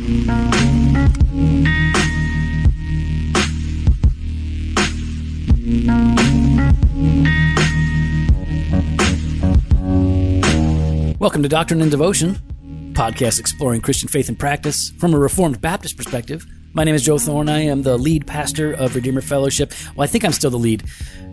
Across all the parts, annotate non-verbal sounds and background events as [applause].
Welcome to Doctrine and Devotion, podcast exploring Christian faith and practice from a Reformed Baptist perspective. My name is Joe Thorn. I am the lead pastor of Redeemer Fellowship. Well, I think I'm still the lead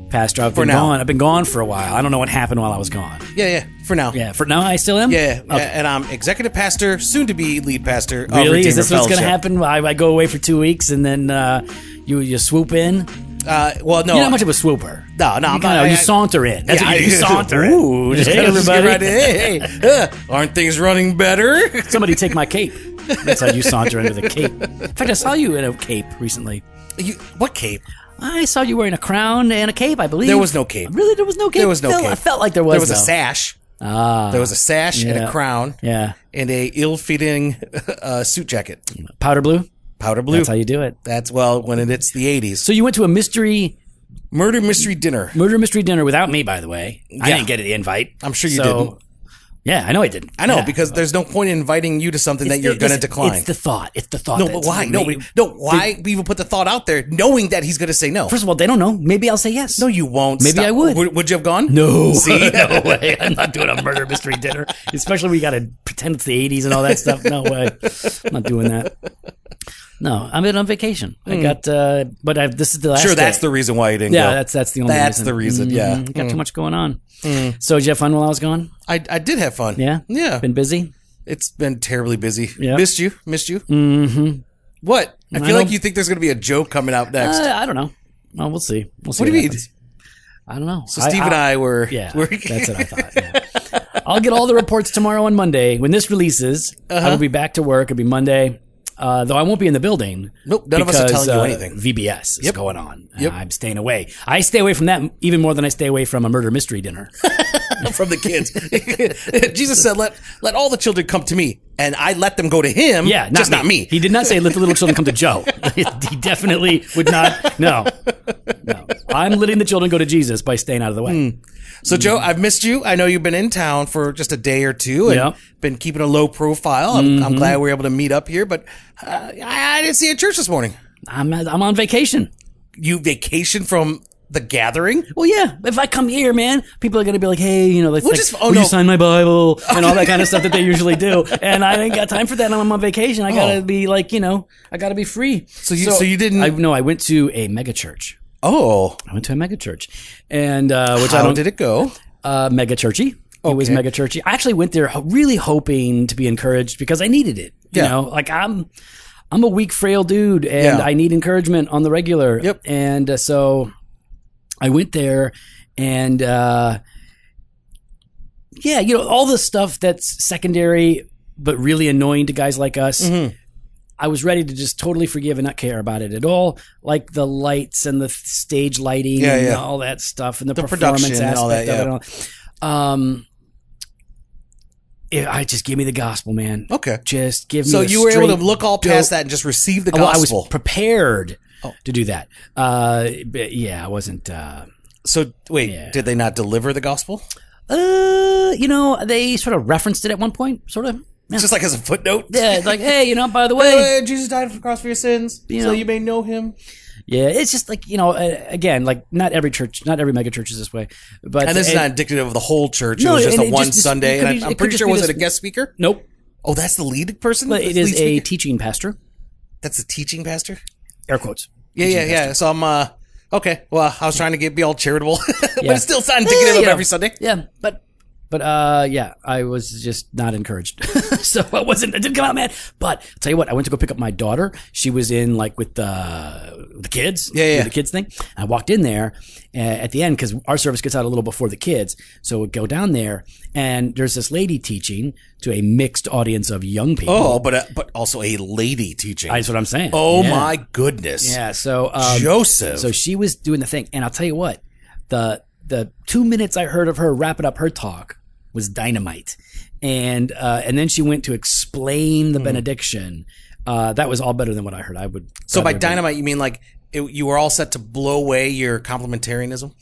pastor. I've been now. gone. I've been gone for a while. I don't know what happened while I was gone. Yeah, yeah. For now. Yeah, for now I still am. Yeah, yeah. Okay. and I'm executive pastor, soon to be lead pastor. Of Really? Redeemer Is this what's going to happen? I, I go away for two weeks and then uh, you you swoop in. Uh, well, no, You're not much of a swooper. No, no, You, I'm not- you saunter in. That's Yeah, what you, I- you [laughs] saunter in. Ooh, just hey, everybody. right in. Hey, hey, uh, aren't things running better? [laughs] Somebody take my cape. That's how you saunter into the cape. [laughs] In fact, I saw you in a cape recently. You, what cape? I saw you wearing a crown and a cape, I believe. There was no cape. Really, there was no cape. There was no Felt- cape. I felt like there was. There was a sash. Ah, There was a sash and a crown yeah, and a ill-fitting [laughs] uh, suit jacket, powder blue. powder blue. That's how you do it. That's well when it, it's the '80s. So you went to a mystery Murder mystery dinner. murder mystery dinner without me, by the way. I didn't get an invite. I'm sure you So- didn't. Yeah, I know I didn't. I know Yeah. because there's no point in inviting you to something that you're going to decline. It's the thought. It's the thought. no, but why? No, we, no. Why we even put the thought out there, knowing that he's going to say no? First of all, they don't know. Maybe I'll say yes. no, you won't. Maybe Stop. I would. would. Would you have gone? No, See? [laughs] no way. I'm not doing a murder mystery dinner, especially we got to pretend it's the 80s and all that stuff. No way. I'm not doing that. No, I'm in on vacation. I got, uh, but I, this is the last. Hmm. Sure, that's day. the reason why you didn't yeah. go. That's that's the only. Reason. That's reason. the reason, yeah. Hmm. Mhm. got too much going on. So did you have fun while I was gone? I, I did have fun. Yeah, Yeah. Been busy. It's been terribly busy. Yeah. Missed you. Missed you. Mm-hmm. What? I feel like you think there's going to be a joke coming out next. Uh, I don't know. Well, we'll see. We'll see. what do you mean? I don't know. So Steve and I were. Yeah, were that's what I thought. yeah. I'll get all the reports tomorrow on Monday when this releases. Uh-huh. I will be back to work. It'll be Monday, uh, though I won't be in the building. Nope, none of us are because, telling you uh, anything. VBS is going on. Yep. I'm staying away. I stay away from that even more than I stay away from a murder mystery dinner. [laughs] [laughs] from the kids. [laughs] Jesus said, "Let let all the children come to me, and I let them go to him. Yeah, not just me. not me." He did not say let the little children come to Joe. [laughs] he definitely would not. No, no. I'm letting the children go to Jesus by staying out of the way. Hmm. So, Joe, I've missed you. I know you've been in town for just a day or two and Yeah. Mm-hmm. been keeping a low profile. I'm, I'm glad we were able to meet up here, but uh, I, I didn't see you at church this morning. I'm I'm on vacation. You vacation from the gathering? Well, yeah. If I come here, man, people are gonna be like, "Hey, you know, like, Well, like, just- oh, will no. you sign my Bible [laughs] and all that kind of stuff that they usually do." And I ain't got time for that. I'm on vacation. I gotta Oh. be like, you know, I gotta be free. So you- so you didn't- I no. I went to a mega church. Oh, I went to a mega church, and uh, which I how don't. did it go? uh, mega churchy. It was mega churchy. I actually went there ho- really hoping to be encouraged because I needed it. You Yeah. know, like I'm, I'm a weak, frail dude, and Yeah. I need encouragement on the regular. Yep. And uh, so I went there, and uh, yeah, you know, all the stuff that's secondary but really annoying to guys like us. Mm-hmm. I was ready to just totally forgive and not care about it at all, like the lights and the stage lighting Yeah, and yeah. all that stuff and the, The performance aspect all that, of it. all. Um, it, I just give me the gospel, man. Okay. Just give me. So you were able to look all past dope- that and just receive the Well, I gospel. was prepared Oh. to do that. Uh, yeah, I wasn't. Uh, so wait, Yeah. did they not deliver the gospel? uh, you know, they sort of referenced it at one point, sort of. Yeah, Just like as a footnote? yeah it's like, hey, you know, by the [laughs] way, Jesus died on the cross for your sins, You so know. you may know him. yeah, it's just like you know, uh, again, like not every church, not every mega church is this way, but And this is not indicative of the whole church. No, it was just a one just- Sunday, and be- I'm pretty sure was this- it a guest speaker? Nope, Oh, that's the lead person. but it is a speaker? teaching pastor. That's a teaching pastor. Air quotes. Yeah, yeah, yeah. So I'm uh okay. Well, I was trying to get be all charitable, [laughs] but Yeah. it's still not indicative you of know. every Sunday. Yeah, but but uh yeah, I was just not encouraged. [laughs] so I wasn't it didn't come out mad. But I'll tell you what, I went to go pick up my daughter. She was in like with the the kids. Yeah, yeah. the kids thing. I walked in there uh, at the end because our service gets out a little before the kids. So we go down there and there's this lady teaching to a mixed audience of young people. Oh, but uh, but also a lady teaching. That's what I'm saying. oh Yeah. my goodness, Yeah, so um, Joseph. so she was doing the thing, and I'll tell you what, the the two minutes I heard of her wrapping up her talk was dynamite, and uh, and then she went to explain the benediction. Uh, that was all better than what I heard. I would. So by rather have been- dynamite, you mean like it, you were all set to blow away your complementarianism.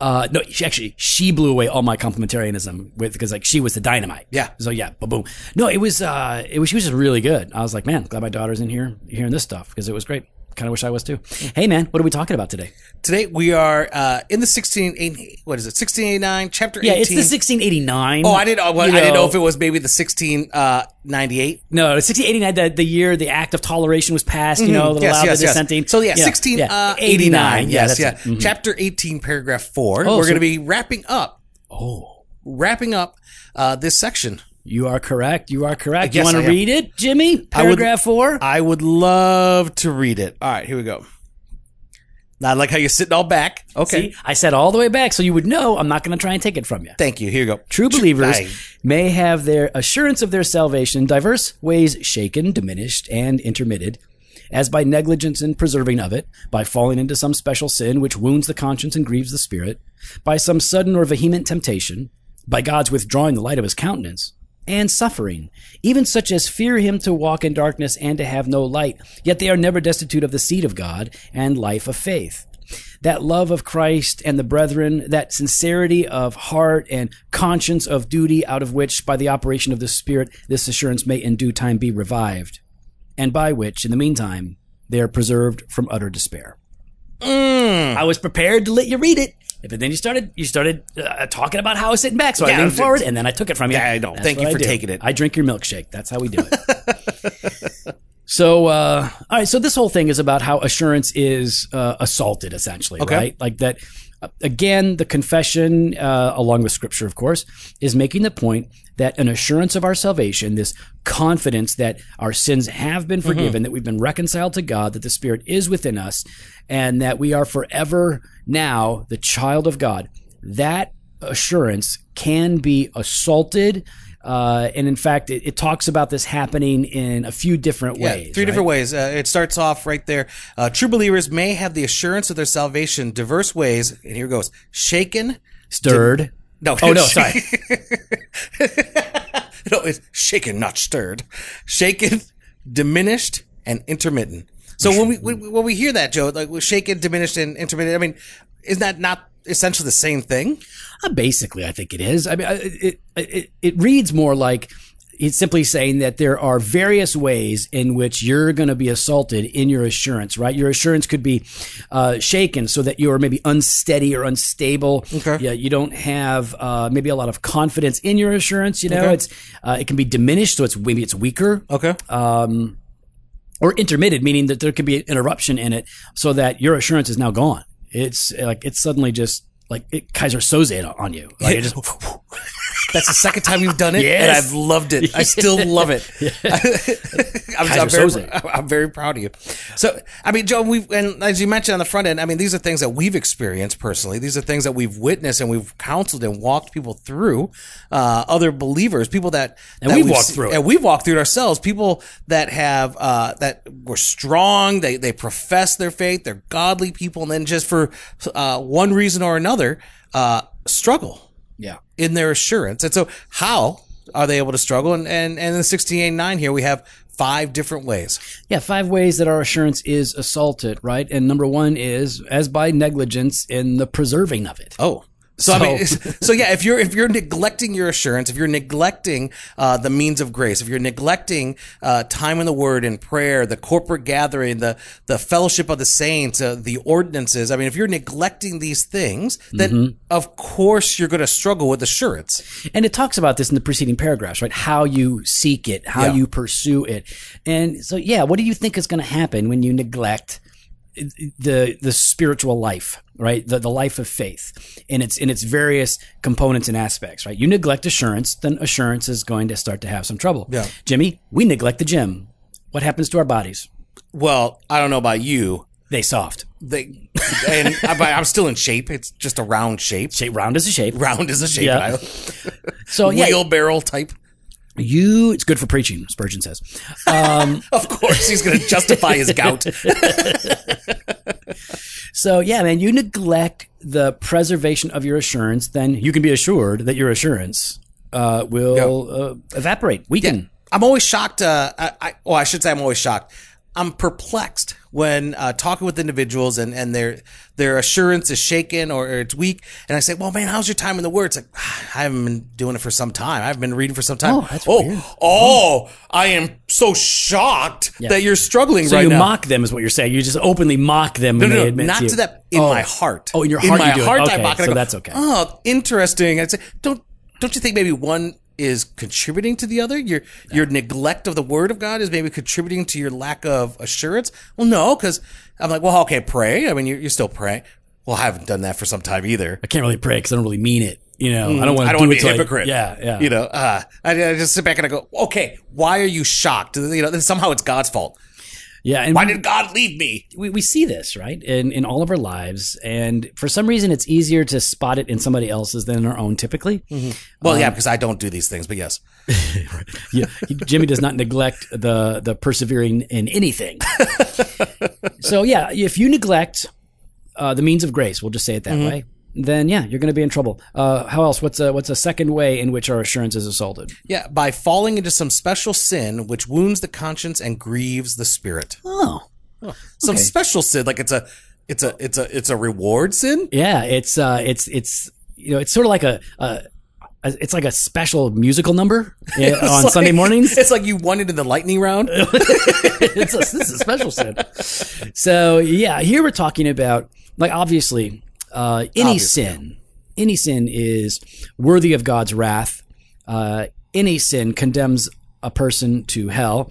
Uh, no, she actually she blew away all my complementarianism with because like she was the dynamite. Yeah. So yeah, boom, boom. No, it was uh, it was she was just really good. I was like, man, glad my daughter's in here hearing this stuff because it was great. Kind of wish I was too. Hey man, what are we talking about today? Today we are uh, in the sixteen eight. What is it? Sixteen eighty nine, chapter Yeah, eighteen. it's the 1689. Oh, I didn't. Oh, well, I didn't know know. if it was maybe the sixteen uh, ninety eight. No, 1689, the, the year the Act of Toleration was passed, you know, that Mm-hmm. Yes, allowed yes, the yes. dissenting. So yeah, sixteen uh, eighty nine. Yes, yeah. it. Mhm. Chapter eighteen, paragraph four. Oh, We're so- going to be wrapping up, Oh, wrapping up uh, this section. You are correct. You are correct. you want to read it, Jimmy? I would- Paragraph four? I would love to read it. All right, here we go. Now, I like how you're sitting all back. Okay. See, I said all the way back so you would know I'm not going to try and take it from you. Thank you. Here you go. True believers may have their assurance of their salvation in diverse ways shaken, diminished, and intermitted, as by negligence in preserving of it, by falling into some special sin which wounds the conscience and grieves the spirit, by some sudden or vehement temptation, by God's withdrawing the light of his countenance, and suffering, even such as fear him to walk in darkness and to have no light, yet they are never destitute of the seed of God and life of faith that love of Christ and the brethren, that sincerity of heart and conscience of duty, out of which, by the operation of the Spirit, this assurance may in due time be revived, and by which, in the meantime, they are preserved from utter despair. Mm. I was prepared to let you read it. But then you started, you started uh, talking about how I was sitting back, so Yeah, I leaned forward, and then I took it from you. Yeah, I know. That's Thank you for taking it. I drink your milkshake. That's how we do it. [laughs] So, uh, all right. So this whole thing is about how assurance is uh, assaulted, essentially, Okay. right? Like that. Again, the confession, uh, along with Scripture, of course, is making the point that an assurance of our salvation, this confidence that our sins have been forgiven, that we've been reconciled to God, that the Spirit is within us, and that we are forever now the child of God. That assurance can be assaulted. Uh, and in fact, it, it talks about this happening in a few different Yeah, ways. three right? different ways. Uh, it starts off right there. Uh, true believers may have the assurance of their salvation diverse ways. And here goes: shaken. Stirred. No. Oh no, [laughs] sorry. [laughs] no, it's shaken, not stirred. Shaken, diminished, and intermittent. So when we when, we hear that, Joe, like shaken, diminished, and intermittent, I mean, is that not essentially the same thing? Uh, basically, I think it is. I mean, it, it it reads more like it's simply saying that there are various ways in which you're going to be assaulted in your assurance. Right, your assurance could be uh, shaken so that you're maybe unsteady or unstable. Okay. Yeah, you don't have uh, maybe a lot of confidence in your assurance. You know, Okay. it's uh, it can be diminished, so it's maybe it's weaker. Okay. um, or intermitted, meaning that there could be an interruption in it, so that your assurance is now gone. It's like it's suddenly just like it Keyser Söze on you. Like it just [laughs] That's the second time you've done it, and I've loved it. I still [laughs] love it. [laughs] I'm, I'm, very, I'm very proud of you. So, I mean, Joe, we and as you mentioned on the front end, I mean, these are things that we've experienced personally. These are things that we've witnessed and we've counseled and walked people through. Uh, other believers, people that And that we've walked se- through it. and we've walked through it ourselves. People that have uh, that were strong, they they profess their faith, they're godly people, and then just for uh, one reason or another, uh, struggle yeah. in their assurance. And so how are they able to struggle? And and, and in 1689 here we have five different ways. Yeah, five ways that our assurance is assaulted, right? And number one is as by negligence in the preserving of it. Oh. So, I mean, So- [laughs] so yeah, if you're if you're neglecting your assurance, if you're neglecting uh, the means of grace, if you're neglecting uh, time in the Word and prayer, the corporate gathering, the the fellowship of the saints, uh, the ordinances, I mean, if you're neglecting these things, then Mm-hmm. of course you're going to struggle with assurance. And it talks about this in the preceding paragraphs, right? How you seek it, how Yeah. you pursue it. And so, yeah, what do you think is going to happen when you neglect the the spiritual life, right? The the life of faith in its in its various components and aspects, right? You neglect assurance, then assurance is going to start to have some trouble. Yeah. Jimmy, we neglect the gym. What happens to our bodies? Well, I don't know about you, They soft. they and I, I'm still in shape. It's just a round shape. Shape round is a shape. Round is a shape. Yeah. So yeah, wheelbarrow type. You it's good for preaching, Spurgeon says. Um, [laughs] Of course, he's going to justify his gout. [laughs] So yeah, man, you neglect the preservation of your assurance, then you can be assured that your assurance uh, will uh, evaporate, weaken. I'm always shocked. Uh, I, I, well, I should say I'm always shocked. I'm perplexed when uh, talking with individuals and, and their their assurance is shaken or, or it's weak. And I say, well, man, how's your time in the Word? It's like, "Ah, I haven't been doing it for some time. I've been reading for some time. Oh, that's oh, weird. oh, I am so shocked that you're struggling right? Now. So right you now. mock them, is what you're saying. You just openly mock them no, when no, they admit not to, to that. In Oh. my heart. Oh, in your heart In my heart, I Okay, mock it. I go, that's okay. Oh, interesting. I'd say, don't don't you think maybe one is contributing to the other? Your your neglect of the word of God is maybe contributing to your lack of assurance. Well, no, because I'm like, well, okay, pray. I mean, you're, you're still praying. Well, I haven't done that for some time either. I can't really pray because I don't really mean it. You know, I don't want Mm, I to don't do want it to be a hypocrite. yeah, yeah. You know, uh, I, I just sit back and I go, okay, why are you shocked? You know, then somehow it's God's fault. Yeah. And Why did God leave me? we, we see this right in, in all of our lives and for some reason it's easier to spot it in somebody else's than in our own typically Well, Um, yeah, because I don't do these things, but yes. [laughs] yeah, jimmy does not neglect the the persevering in anything [laughs] so yeah if you neglect uh, the means of grace we'll just say it that way then yeah you're going to be in trouble uh, how else what's a what's a second way in which our assurance is assaulted Yeah, by falling into some special sin which wounds the conscience and grieves the spirit. oh Some Okay. special sin, like it's a, it's a, it's a, it's a reward sin. yeah it's uh it's it's you know it's sort of like a, a it's like a special musical number [laughs] on It's Sunday mornings. [laughs] It's like you won it in the lightning round. [laughs] it's a, this is a special sin. So yeah, here we're talking about like obviously uh, any Obviously. sin, any sin is worthy of God's wrath. Uh, any sin condemns a person to hell,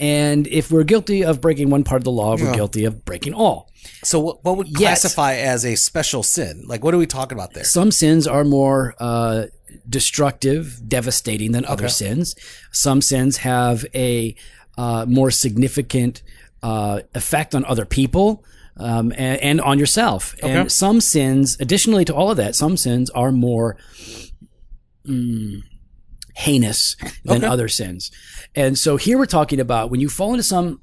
and if we're guilty of breaking one part of the law, we're guilty of breaking all. So what, what would Yes. classify as a special sin? Like, what are we talking about there? Some sins are more uh, destructive, devastating than other sins. Some sins have a uh, more significant uh, effect on other people um, and, and on yourself. And some sins, additionally to all of that, some sins are more mm, heinous than Okay. other sins. And so here we're talking about when you fall into some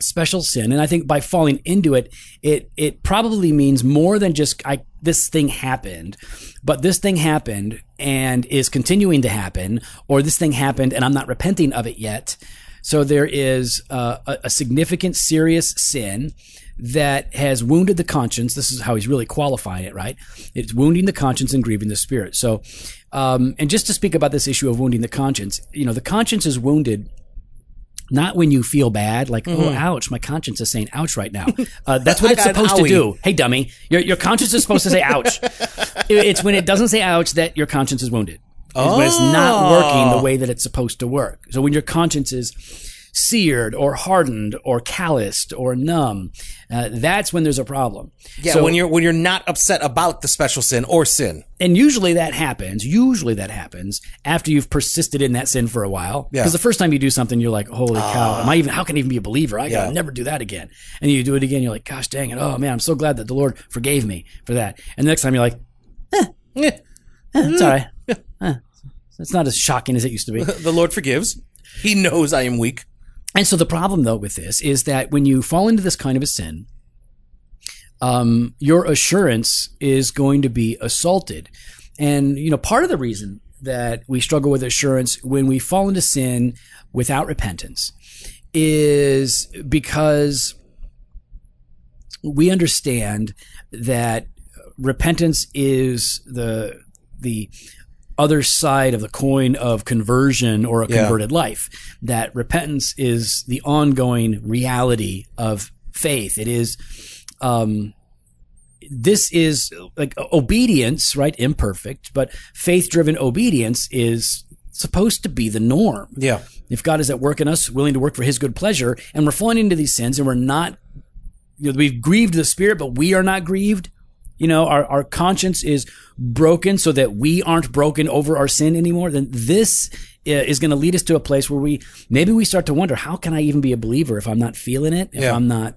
special sin and i think by falling into it it it probably means more than just i this thing happened but this thing happened and is continuing to happen or this thing happened and i'm not repenting of it yet so there is uh, a, a significant serious sin that has wounded the conscience this is how he's really qualifying it right it's wounding the conscience and grieving the spirit so um, and just to speak about this issue of wounding the conscience you know the conscience is wounded not when you feel bad, like, oh, ouch, my conscience is saying ouch right now. Uh, that's what [laughs] it's supposed to do. Hey, dummy, your, your conscience is supposed to say ouch. [laughs] It's when it doesn't say ouch that your conscience is wounded. It's when it's not working the way that it's supposed to work. So when your conscience is seared or hardened or calloused or numb, uh, that's when there's a problem. Yeah, So- when you're when you're not upset about the special sin or sin. and usually that happens. Usually that happens after you've persisted in that sin for a while. Yeah. Because the first time you do something, you're like, "Holy cow! Am I even? How can I even be a believer? I gotta never do that again." And you do it again. You're like, "Gosh dang it! Oh man, I'm so glad that the Lord forgave me for that." And the next time you're like, Eh, eh, "It's all right. Eh, it's not as shocking as it used to be." [laughs] the Lord forgives. He knows I am weak. And so the problem though with this is that when you fall into this kind of a sin, um, your assurance is going to be assaulted. And, you know, part of the reason that we struggle with assurance when we fall into sin without repentance is because we understand that repentance is the, the, other side of the coin of conversion or a Yeah. converted life. That repentance is the ongoing reality of faith. It is, um, this is like obedience, right? Imperfect, but faith driven obedience is supposed to be the norm. Yeah. If God is at work in us, willing to work for his good pleasure, and we're falling into these sins and we're not, you know, we've grieved the spirit, but we are not grieved. You know, our, our conscience is broken so that we aren't broken over our sin anymore. Then this uh, is going to lead us to a place where we maybe we start to wonder, how can I even be a believer if I'm not feeling it? If Yeah. I'm not,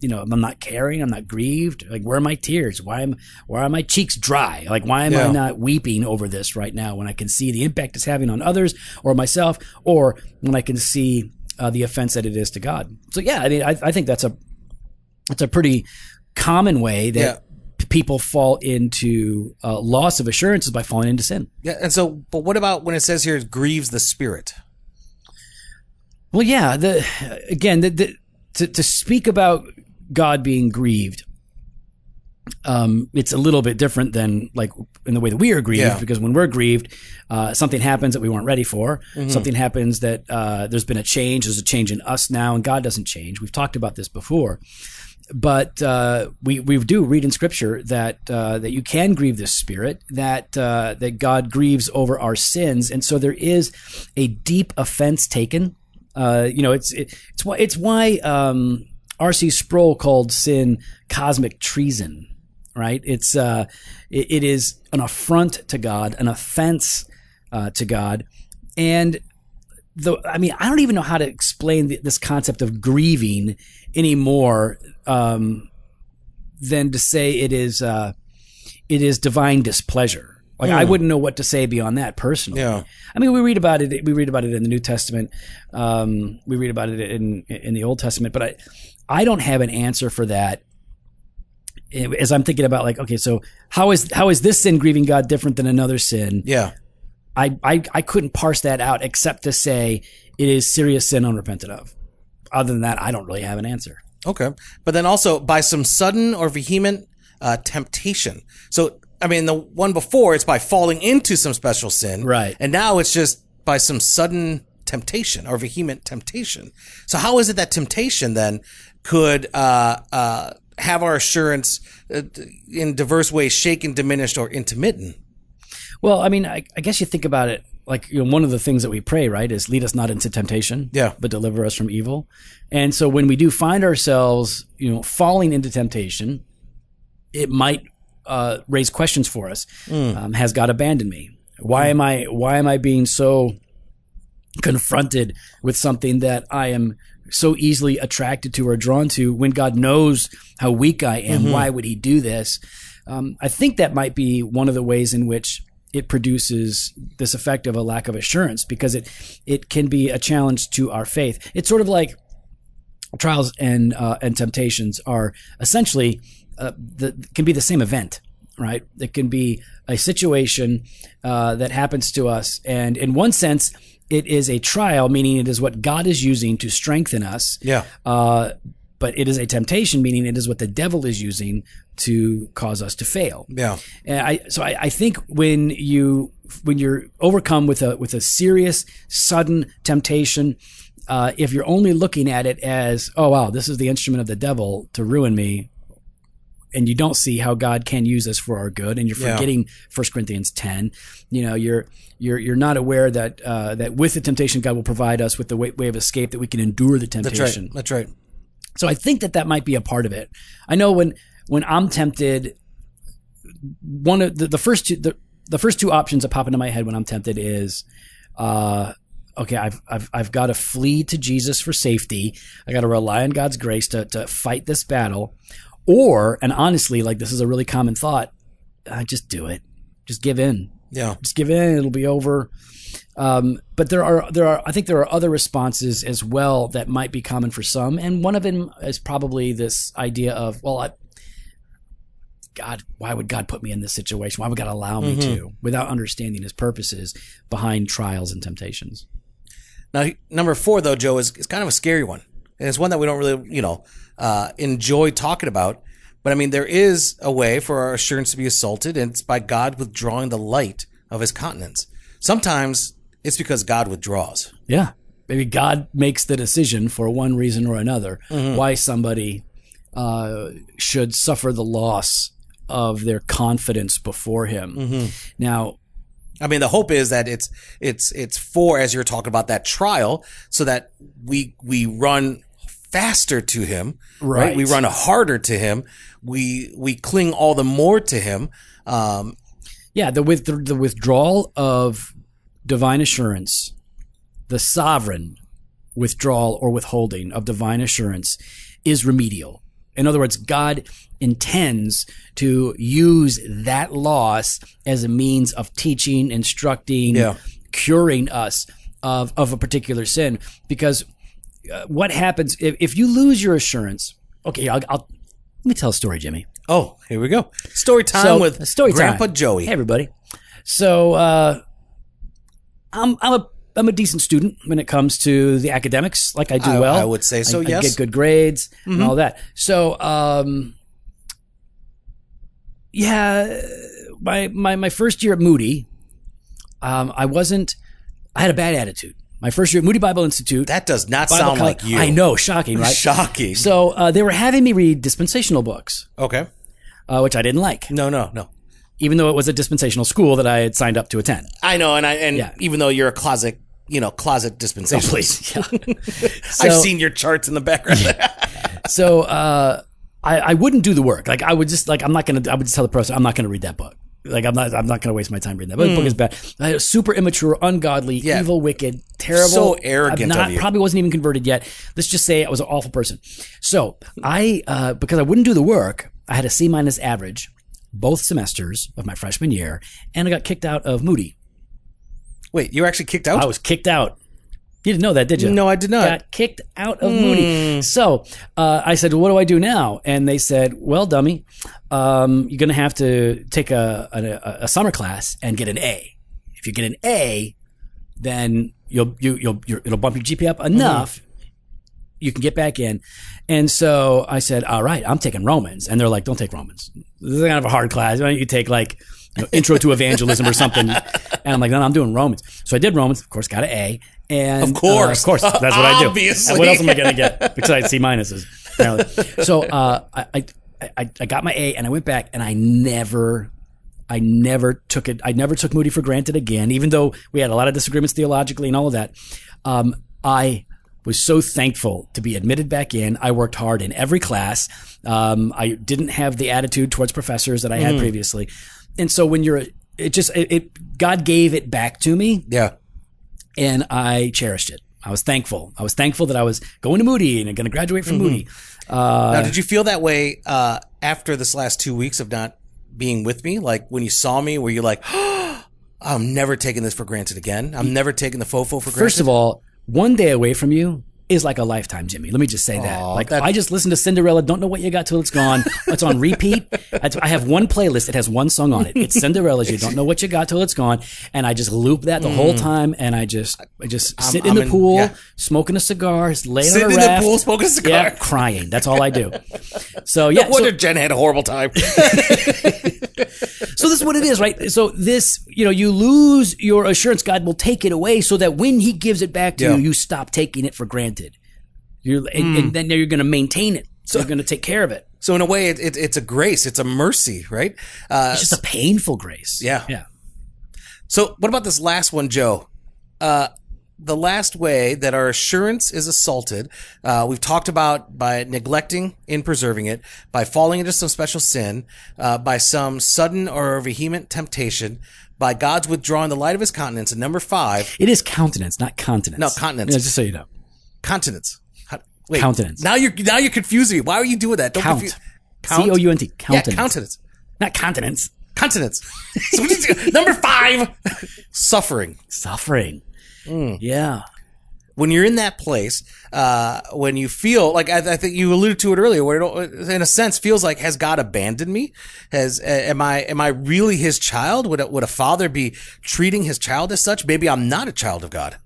you know, I'm not caring, I'm not grieved. Like, where are my tears? Why am why are my cheeks dry? Like, why am Yeah. I not weeping over this right now when I can see the impact it's having on others or myself, or when I can see uh, the offense that it is to God? So yeah, I mean, I, I think that's a it's a pretty common way that Yeah. People fall into uh, loss of assurances by falling into sin. Yeah. And so, but what about when it says here it grieves the spirit? Well, yeah. The again, the, the, to to speak about God being grieved, um, it's a little bit different than like in the way that we are grieved. Yeah. Because when we're grieved, uh, something happens that we weren't ready for. Mm-hmm. Something happens that uh, there's been a change. There's a change in us now, and God doesn't change. We've talked about this before. But uh, we we do read in Scripture that uh, that you can grieve the Spirit, that uh, that God grieves over our sins, and so there is a deep offense taken. Uh, you know, it's it, it's why it's why um, R.C. Sproul called sin cosmic treason. Right? It's uh, it, it is an affront to God, an offense uh, to God, and the I mean I don't even know how to explain the, this concept of grieving anymore um, than to say it is uh, it is divine displeasure. Like I wouldn't know what to say beyond that personally. Yeah. I mean, we read about it. We read about it in the New Testament. Um, we read about it in in the Old Testament. But I I don't have an answer for that. As I'm thinking about like, okay, so how is how is this sin grieving God different than another sin? Yeah. I, I, I couldn't parse that out except to say it is serious sin unrepented of. Other than that, I don't really have an answer. Okay. But then also by some sudden or vehement uh, temptation. So, I mean, the one before, it's by falling into some special sin. Right. And now it's just by some sudden temptation or vehement temptation. So, how is it that temptation then could uh, uh, have our assurance uh, in diverse ways shaken, diminished, or intermittent? Well, I mean, I, I guess you think about it like you know, one of the things that we pray, right, is lead us not into temptation, Yeah. but deliver us from evil. And so when we do find ourselves, you know, falling into temptation, it might uh, raise questions for us. Um, has God abandoned me? Why am I? Why am I being so confronted with something that I am so easily attracted to or drawn to when God knows how weak I am? Why would He do this? Um, I think that might be one of the ways in which it produces this effect of a lack of assurance because it it can be a challenge to our faith. It's sort of like trials and uh, and temptations are essentially uh, the, can be the same event, right? It can be a situation uh, that happens to us, and in one sense, it is a trial, meaning it is what God is using to strengthen us. Yeah. Uh, but it is a temptation, meaning it is what the devil is using to cause us to fail. Yeah. And I, so I, I think when you when you're overcome with a with a serious sudden temptation, uh, if you're only looking at it as oh wow this is the instrument of the devil to ruin me, and you don't see how God can use this for our good, and you're Yeah. forgetting 1 Corinthians 10, you know you're you're you're not aware that uh, that with the temptation God will provide us with the way, way of escape that we can endure the temptation. That's right. That's right. So I think that that might be a part of it. I know when when I'm tempted, one of the, the first two the, the first two options that pop into my head when I'm tempted is, uh, okay, I've I've I've got to flee to Jesus for safety. I got to rely on God's grace to to fight this battle, or and honestly, like this is a really common thought. I just do it. Just give in Yeah. just give in it'll be over um, but there are there are I think there are other responses as well that might be common for some, and one of them is probably this idea of well, I, God, why would God put me in this situation? Why would God allow me to, without understanding His purposes behind trials and temptations? Now, number four, though, Joe, is, is kind of a scary one. And it's one that we don't really, you know, uh, enjoy talking about. But I mean, there is a way for our assurance to be assaulted, and it's by God withdrawing the light of his countenance. Sometimes it's because God withdraws. Yeah, maybe God makes the decision for one reason or another why somebody uh, should suffer the loss of their confidence before Him. Now, I mean, the hope is that it's it's it's for as you're talking about that trial, so that we we run faster to Him, right? Right. We run harder to Him. We we cling all the more to Him. Um, Yeah, the with the withdrawal of divine assurance, the sovereign withdrawal or withholding of divine assurance is remedial. In other words, God intends to use that loss as a means of teaching, instructing, Yeah. curing us of, of a particular sin. Because uh, what happens if, if you lose your assurance? Okay, I'll, I'll let me tell a story, Jimmy. oh, here we go. Story time So, with story time. Grandpa Joey. Hey, everybody. So, uh, I'm I'm a I'm a decent student when it comes to the academics. Like I do I- well. I would say so, I, yes. Mm-hmm. get good grades and all that. So, um, yeah, my my my first year at Moody, um, I wasn't. I had a bad attitude. My first year at Moody Bible Institute. That does not Bible sound college- like you. I know, shocking, right? Shocking. So uh, they were having me read dispensational books, Okay. uh, which I didn't like, No, no, no. even though it was a dispensational school that I had signed up to attend. I know, and I and Yeah. even though you're a closet, you know, closet dispensation. Please, [laughs] yeah. I've seen your charts in the background. So uh, I, I wouldn't do the work. Like I would just like I'm not gonna. I would just tell the person I'm not gonna read that book. Like I'm not. I'm not gonna waste my time reading that. book. The book is bad. I was super immature, ungodly, Hmm. Yeah. evil, wicked, terrible. So arrogant not. Probably wasn't even converted yet. Let's just say I was an awful person. So I, uh, because I wouldn't do the work, I had a C minus average both semesters of my freshman year, and I got kicked out of Moody. Wait, you were actually kicked out? I was kicked out. You didn't know that, did you? No, I did not. Got kicked out of Moody. So uh, I said, "What do I do now?" And they said, "Well, dummy, um, you're going to have to take a, a a summer class and get an A. If you get an A, then you'll you, you'll you'll it'll bump your GPA up enough." You can get back in, and so I said, "All right, I'm taking Romans," and they're like, "Don't take Romans. This is kind of a hard class. Why don't you take like you know, Intro to Evangelism or something?" And I'm like, "No, no, I'm doing Romans." So I did Romans. Of course, got an A, and Of course. uh, of course, that's what I do. Obviously. And what else am I going to get because besides C minuses? Apparently. So uh, I, I I I got my A, and I went back, and I never. I never took it. I never took Moody for granted again, even though we had a lot of disagreements theologically and all of that. Um, I was so thankful to be admitted back in. I worked hard in every class. Um, I didn't have the attitude towards professors that I had previously, and so when you're, it just it, it God gave it back to me, yeah. and I cherished it. I was thankful. I was thankful that I was going to Moody and going to graduate from Moody. Uh, Now, did you feel that way uh, after this last two weeks of not being with me? Like when you saw me, were you like, [gasps] I'm never taking this for granted again. I'm never taking the fofo for granted. First of all, one day away from you is like a lifetime, Jimmy. Let me just say that. Like that- I just listened to Cinderella. Don't know what you got till it's gone. It's on repeat. I have one playlist. It has one song on it. It's Cinderella's. You don't know what you got till it's gone. And I just loop that the whole time. And I just, I just sit in Mm. I'm the in- pool, yeah. smoking a cigar, laying Sitting on a raft, in the pool, smoking a cigar. Yeah, crying. That's all I do. So yeah, no so- Jen had a horrible time. [laughs] So this is what it is, right? So this, you know, you lose your assurance. God will take it away so that when He gives it back to Yeah. you, you stop taking it for granted. You're, and, and then you're going to maintain it. So you're going to take care of it. so in a way, it, it, it's a grace. It's a mercy, right? Uh, It's just a painful grace. Yeah. Yeah. So, what about this last one, Joe? Uh, the last way that our assurance is assaulted, uh, we've talked about by neglecting in preserving it, by falling into some special sin, uh, by some sudden or vehement temptation, by God's withdrawing the light of his countenance. And number five, It is countenance, not continence. No, continence. Yeah, just so you know. continence. Wait, Countenance. Now you're now you're confusing me. Why are you doing that? Don't Count. confuse. C O U N T. Yeah, Countenance. countenance. Not continence. Continence. [laughs] So number five, [laughs] suffering. Suffering. Mm. Yeah. when you're in that place, uh, when you feel like I, I think you alluded to it earlier, where it, in a sense feels like has God abandoned me? Has uh, am I am I really His child? Would a, would a father be treating his child as such? Maybe I'm not a child of God.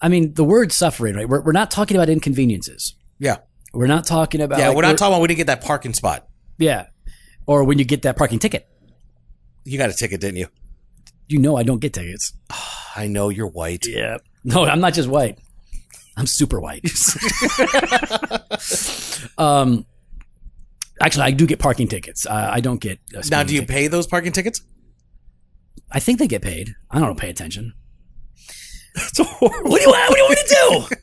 I mean, the word suffering, right? We're, we're not talking about inconveniences. Yeah, We're not talking about. yeah. like, we're not talking about we didn't get that parking spot. Yeah. Or when you get that parking ticket. You got a ticket, didn't you? You know I don't get tickets. [sighs] I know you're white. Yeah. No, I'm not just white. I'm super white. [laughs] [laughs] um, actually, I do get parking tickets. Uh, I don't get. Uh, Now, do you tickets. pay those parking tickets? I think they get paid. I don't pay attention. It's [laughs] horrible. What do you, want? what do you want me to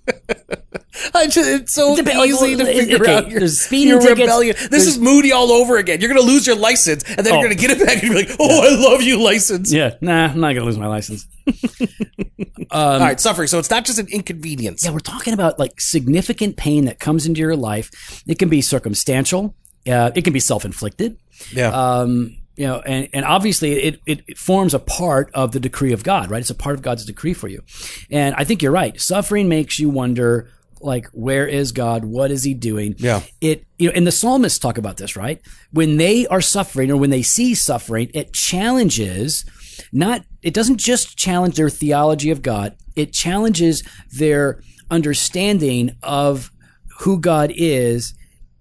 do? [laughs] I just, it's so Dep- like, easy to figure okay, out your, there's speeding your tickets, rebellion. This there's- is Moody all over again. You're going to lose your license, and then Oh. you're going to get it back and be like, "Oh, I love you, license." Yeah, nah, I'm not gonna lose my license. [laughs] all right, suffering. So it's not just an inconvenience. Yeah, we're talking about like significant pain that comes into your life. It can be circumstantial. Uh, it can be self-inflicted. Yeah. um, you know, and, and obviously it, it, forms a part of the decree of God, right? It's a part of God's decree for you. And I think you're right. Suffering makes you wonder, like, where is God? What is he doing? Yeah. It, you know, and the psalmists talk about this, right? When they are suffering or when they see suffering, it challenges not, it doesn't just challenge their theology of God. it challenges their understanding of who God is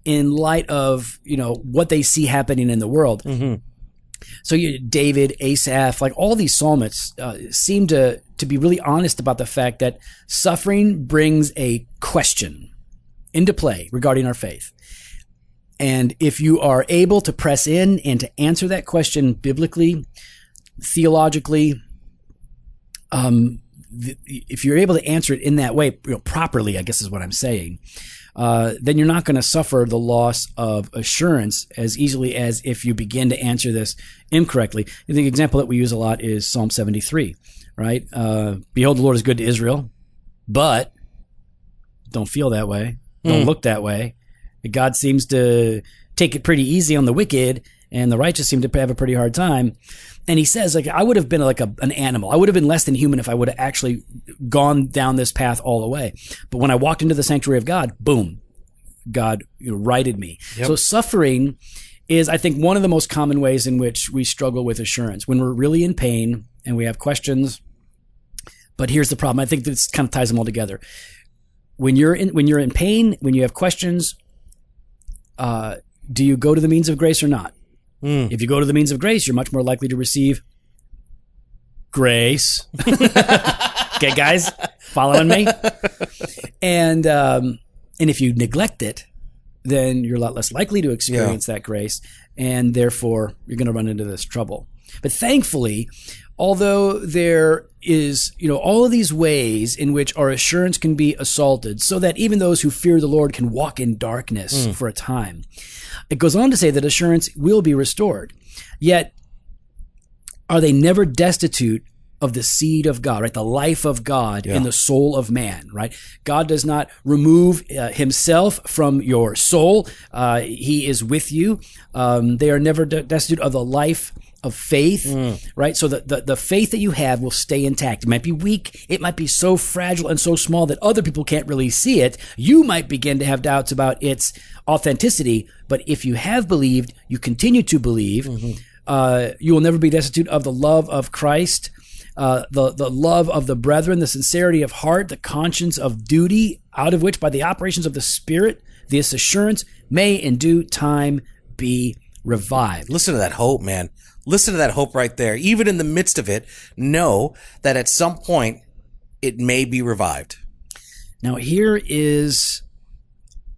in light of you know what they see happening in the world. Mm-hmm. So you, David, Asaph, like all these psalmists uh, seem to to be really honest about the fact that suffering brings a question into play regarding our faith. And if you are able to press in and to answer that question biblically, theologically, um, th- if you're able to answer it in that way, you know, properly, I guess is what I'm saying, uh, then you're not going to suffer the loss of assurance as easily as if you begin to answer this incorrectly. The example that we use a lot is Psalm 73, right? Uh, Behold, the Lord is good to Israel, but don't feel that way. Don't look that way. God seems to take it pretty easy on the wicked, and the righteous seem to have a pretty hard time. And he says, like, I would have been like a, an animal. I would have been less than human if I would have actually gone down this path all the way. But when I walked into the sanctuary of God, boom, God you know, righted me. So suffering is, I think, one of the most common ways in which we struggle with assurance. When we're really in pain and we have questions. But here's the problem. I think this kind of ties them all together. When you're in when you're in pain, when you have questions, uh, do you go to the means of grace or not? If you go to the means of grace, you're much more likely to receive grace. [laughs] okay, guys, following me? And um, and if you neglect it, then you're a lot less likely to experience that grace, and therefore you're going to run into this trouble. But thankfully, although there is, you know, all of these ways in which our assurance can be assaulted, so that even those who fear the Lord can walk in darkness for a time. It goes on to say that assurance will be restored. Yet, are they never destitute of the seed of God, right? The life of God in the soul of man, right? God does not remove uh, himself from your soul. Uh, he is with you. Um, they are never de- destitute of the life of faith, right? So the, the, the faith that you have will stay intact. It might be weak. It might be so fragile and so small that other people can't really see it. You might begin to have doubts about its authenticity. But if you have believed, you continue to believe, uh, you will never be destitute of the love of Christ. Uh, the the love of the brethren, the sincerity of heart, the conscience of duty, out of which by the operations of the Spirit, this assurance may in due time be revived. Listen to that hope, man. Listen to that hope right there. Even in the midst of it, know that at some point it may be revived. Now here is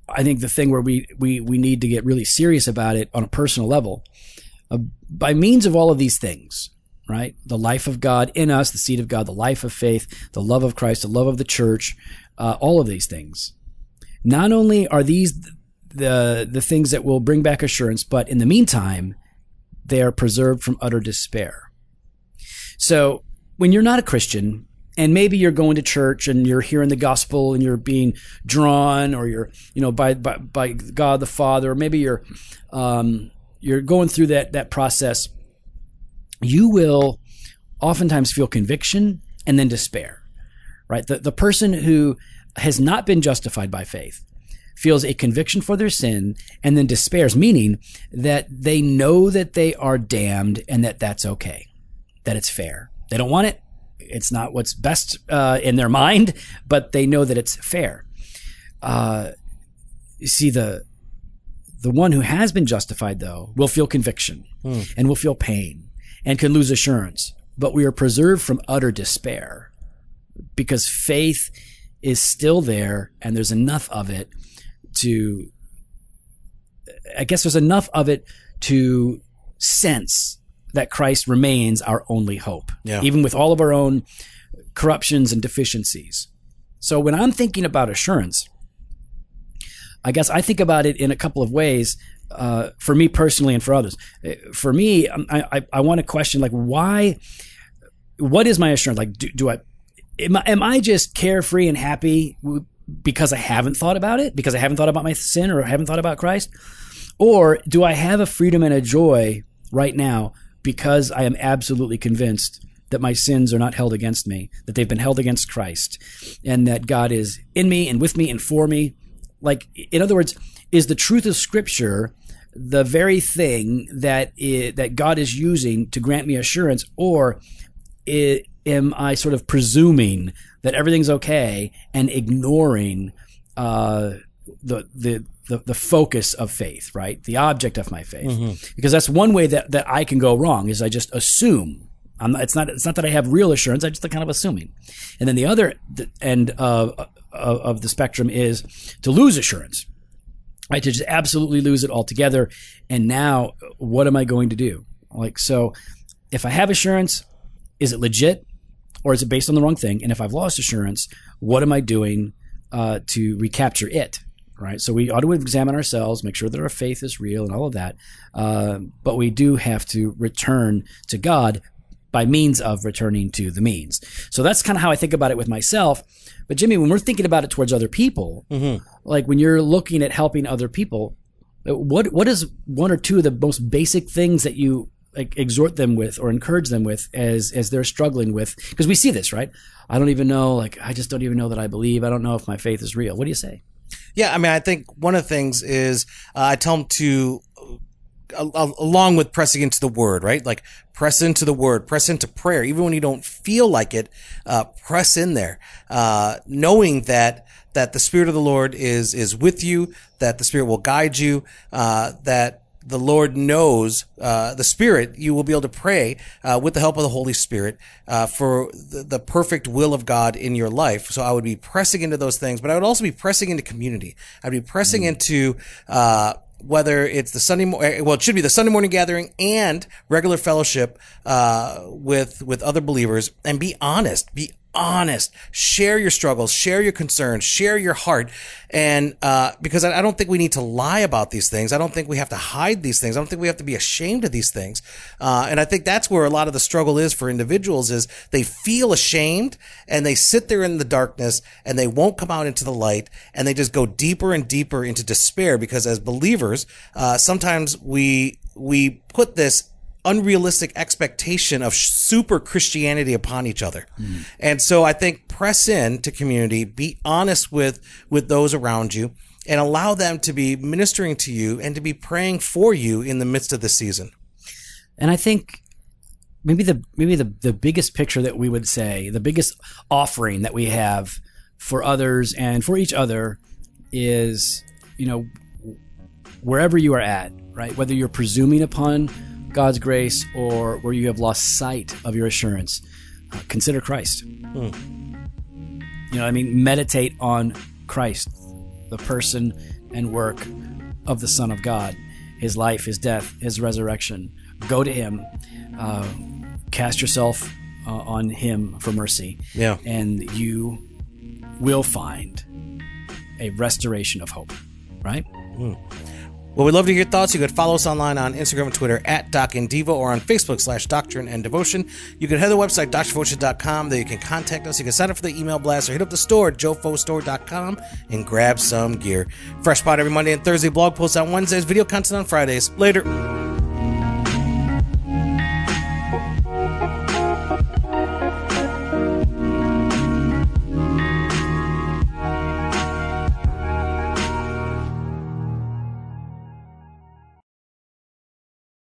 I think the thing where we we we need to get really serious about it on a personal level. Uh, by means of all of these things, right? The life of God in us, the seed of God, the life of faith, the love of Christ, the love of the church, uh, all of these things. Not only are these the the things that will bring back assurance, but in the meantime, they are preserved from utter despair. So when you're not a Christian, and maybe you're going to church and you're hearing the gospel and you're being drawn, or you're you know by by, by God the Father, or maybe you're um, you're going through that that process, you will oftentimes feel conviction and then despair. Right, the the person who has not been justified by faith feels a conviction for their sin and then despairs, meaning that they know that they are damned and that that's okay, that it's fair. They don't want it. It's not what's best uh, in their mind, but they know that it's fair. Uh, you see, the the one who has been justified, though, will feel conviction and will feel pain and can lose assurance. But we are preserved from utter despair because faith is still there and there's enough of it to I guess there's enough of it to sense that Christ remains our only hope, Yeah. even with all of our own corruptions and deficiencies. So when I'm thinking about assurance, I guess I think about it in a couple of ways. Uh, for me personally, and for others. Uh, For me, um, I, I, I want to question like why. What is my assurance? Like, do, do I am, I am I just carefree and happy because I haven't thought about it, because I haven't thought about my sin or haven't thought about Christ, or do I have a freedom and a joy right now because I am absolutely convinced that my sins are not held against me, that they've been held against Christ, and that God is in me and with me and for me. Like, in other words, is the truth of Scripture the very thing that i that God is using to grant me assurance, or i am I sort of presuming that everything's okay and ignoring uh, the the the, the focus of faith, right? The object of my faith. Mm-hmm. Because that's one way that, that I can go wrong is I just assume. I'm not, it's not it's not that I have real assurance. I'm just kind of assuming. And then the other end of, of, of the spectrum is to lose assurance, right? To just absolutely lose it altogether. And now, what am I going to do? Like so, if I have assurance, is it legit, or is it based on the wrong thing? And if I've lost assurance, what am I doing uh, to recapture it? right? So we ought to examine ourselves, make sure that our faith is real and all of that. Uh, but we do have to return to God by means of returning to the means. So that's kind of how I think about it with myself. But Jimmy, when we're thinking about it towards other people, mm-hmm. like when you're looking at helping other people, what what is one or two of the most basic things that you like, exhort them with or encourage them with as as they're struggling with? Because we see this, right? I don't even know, like I just don't even know that I believe. I don't know if my faith is real. What do you say? Yeah, I mean, I think one of the things is uh, I tell them to, uh, along with pressing into the word, right? Like press into the word, press into prayer, even when you don't feel like it, uh, press in there, uh, knowing that that the Spirit of the Lord is is with you, that the Spirit will guide you, uh, that the Lord knows uh, the Spirit, you will be able to pray uh, with the help of the Holy Spirit uh, for the, the, perfect will of God in your life. So I would be pressing into those things, but I would also be pressing into community. I'd be pressing mm. into uh, whether it's the Sunday, eh, well, it should be the Sunday morning gathering and regular fellowship uh, with with other believers, and be honest, be honest. Share your struggles, share your concerns, share your heart. And, uh, because I, I, don't think we need to lie about these things. I don't think we have to hide these things. I don't think we have to be ashamed of these things. Uh, and I think that's where a lot of the struggle is for individuals is they feel ashamed and they sit there in the darkness and they won't come out into the light and they just go deeper and deeper into despair because as believers, uh, sometimes we, we put this unrealistic expectation of super Christianity upon each other. Mm. And so I think press in to community, be honest with, with those around you and allow them to be ministering to you and to be praying for you in the midst of the season. And I think maybe the maybe the, the biggest picture that we would say, the biggest offering that we have for others and for each other is, you know, wherever you are at, right? Whether you're presuming upon God's grace or where you have lost sight of your assurance, uh, consider Christ. Hmm. You know, I mean, meditate on Christ, the person and work of the Son of God, his life, his death, his resurrection. Go to him, uh, cast yourself uh, on him for mercy. Yeah. And you will find a restoration of hope, right? Hmm. Well, we'd love to hear your thoughts. You could follow us online on Instagram and Twitter at Doc and Devo or on Facebook slash Doctrine and Devotion. You can head to the website, doctrinedevotion.com. There you can contact us. You can sign up for the email blast or hit up the store jofostore.com and grab some gear. Fresh pot every Monday and Thursday, blog posts on Wednesdays, video content on Fridays. Later.